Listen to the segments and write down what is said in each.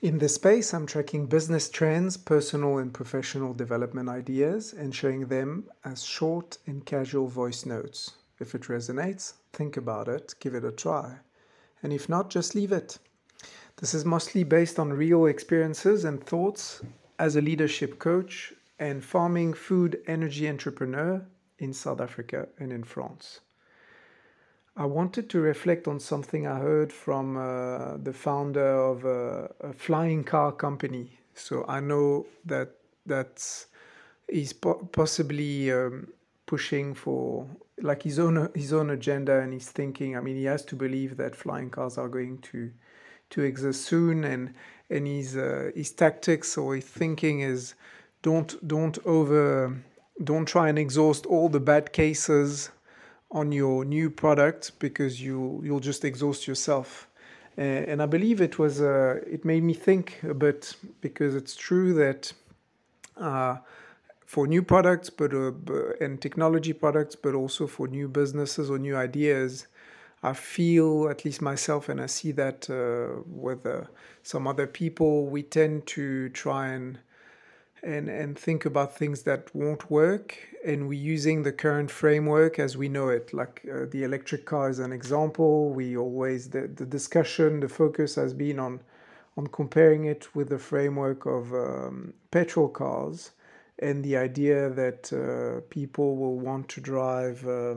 In this space, I'm tracking business trends, personal and professional development ideas, and sharing them as short and casual voice notes. If it resonates, think about it, give it a try. And if not, just leave it. This is mostly based on real experiences and thoughts as a leadership coach and farming food energy entrepreneur in South Africa and in France. I wanted to reflect on something I heard from uh, the founder of a, a, flying car company. So I know that that's he's po- possibly um, pushing for like his own his own agenda and he's thinking. I mean, he has to believe that flying cars are going to to exist soon, and and his uh, his tactics or his thinking is don't don't over don't try and exhaust all the bad cases on your new product because you you'll just exhaust yourself. Uh, and I believe it was uh, it made me think a bit because it's true that uh, for new products, but uh, and technology products, but also for new businesses or new ideas, I feel at least myself, and I see that uh, with uh, some other people, we tend to try and and and think about things that won't work and we're using the current framework as we know it. Like uh, the electric car is an example. We always the, the discussion the focus has been on on comparing it with the framework of um, petrol cars and the idea that uh, people will want to drive uh,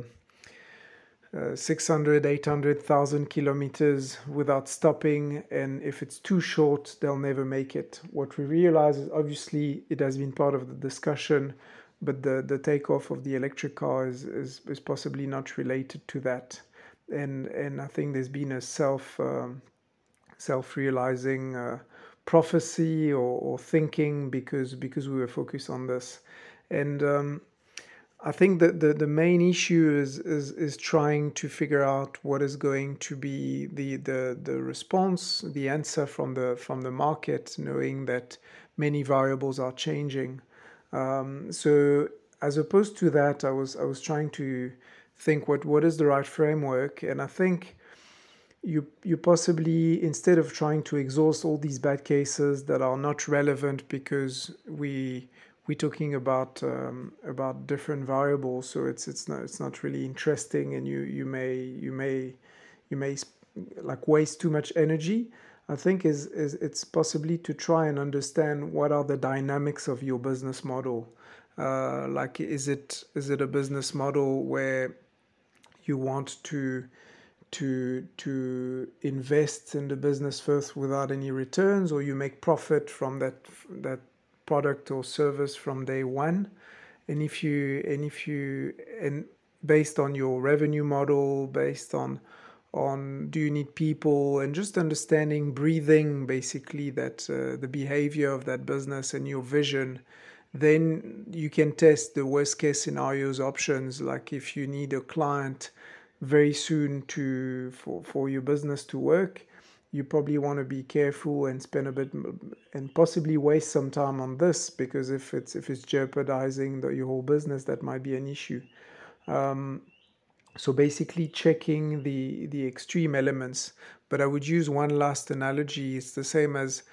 uh, 600, 800,000 kilometers without stopping. And if it's too short, they'll never make it. What we realize is obviously it has been part of the discussion, but the, the takeoff of the electric car is, is, is possibly not related to that. And, and I think there's been a self, um, self realizing uh, prophecy or, or thinking because, because we were focused on this. And um, I think that the, the main issue is, is is trying to figure out what is going to be the, the, the response, the answer from the from the market, knowing that many variables are changing. Um, so as opposed to that, I was I was trying to think what what is the right framework, and I think you you possibly instead of trying to exhaust all these bad cases that are not relevant because we we're talking about um, about different variables, so it's it's not it's not really interesting, and you you may you may you may like waste too much energy. I think is is it's possibly to try and understand what are the dynamics of your business model. Uh, like is it is it a business model where you want to to to invest in the business first without any returns, or you make profit from that that product or service from day one. And if you and if you and based on your revenue model based on on do you need people and just understanding breathing basically that uh, the behavior of that business and your vision then you can test the worst case scenarios options. Like if you need a client very soon to for, for your business to work you probably want to be careful and spend a bit and possibly waste some time on this because if it's if it's jeopardizing the, your whole business that might be an issue. Um, so basically checking the the extreme elements. But i would use one last analogy. It's the same as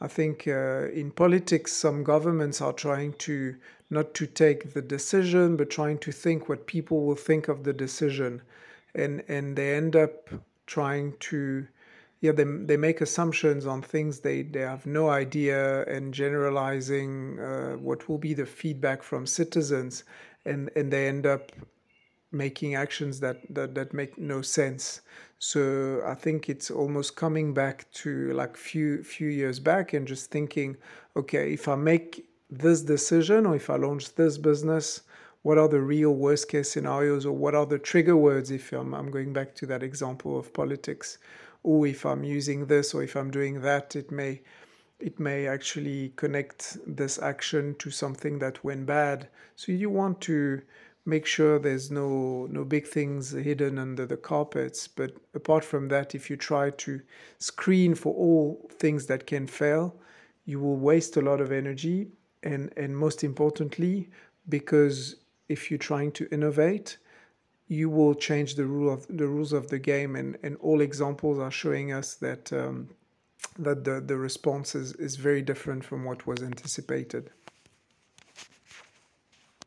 i think uh, in politics some governments are trying to not to take the decision but trying to think what people will think of the decision. And and they end up trying to yeah they, they make assumptions on things they, they have no idea and generalizing uh, what will be the feedback from citizens. And, and they end up making actions that, that, that make no sense. So i think it's almost coming back to like few few years back and just thinking okay if i make this decision or if i launch this business what are the real worst case scenarios or what are the trigger words if I'm, I'm going back to that example of politics oh, if I'm using this or if I'm doing that, it may it may actually connect this action to something that went bad. So you want to make sure there's no no big things hidden under the carpets. But apart from that, if you try to screen for all things that can fail, you will waste a lot of energy and and most importantly, because if you're trying to innovate, you will change the rule of the rules of the game and, and all examples are showing us that um, that the, the response is, is very different from what was anticipated.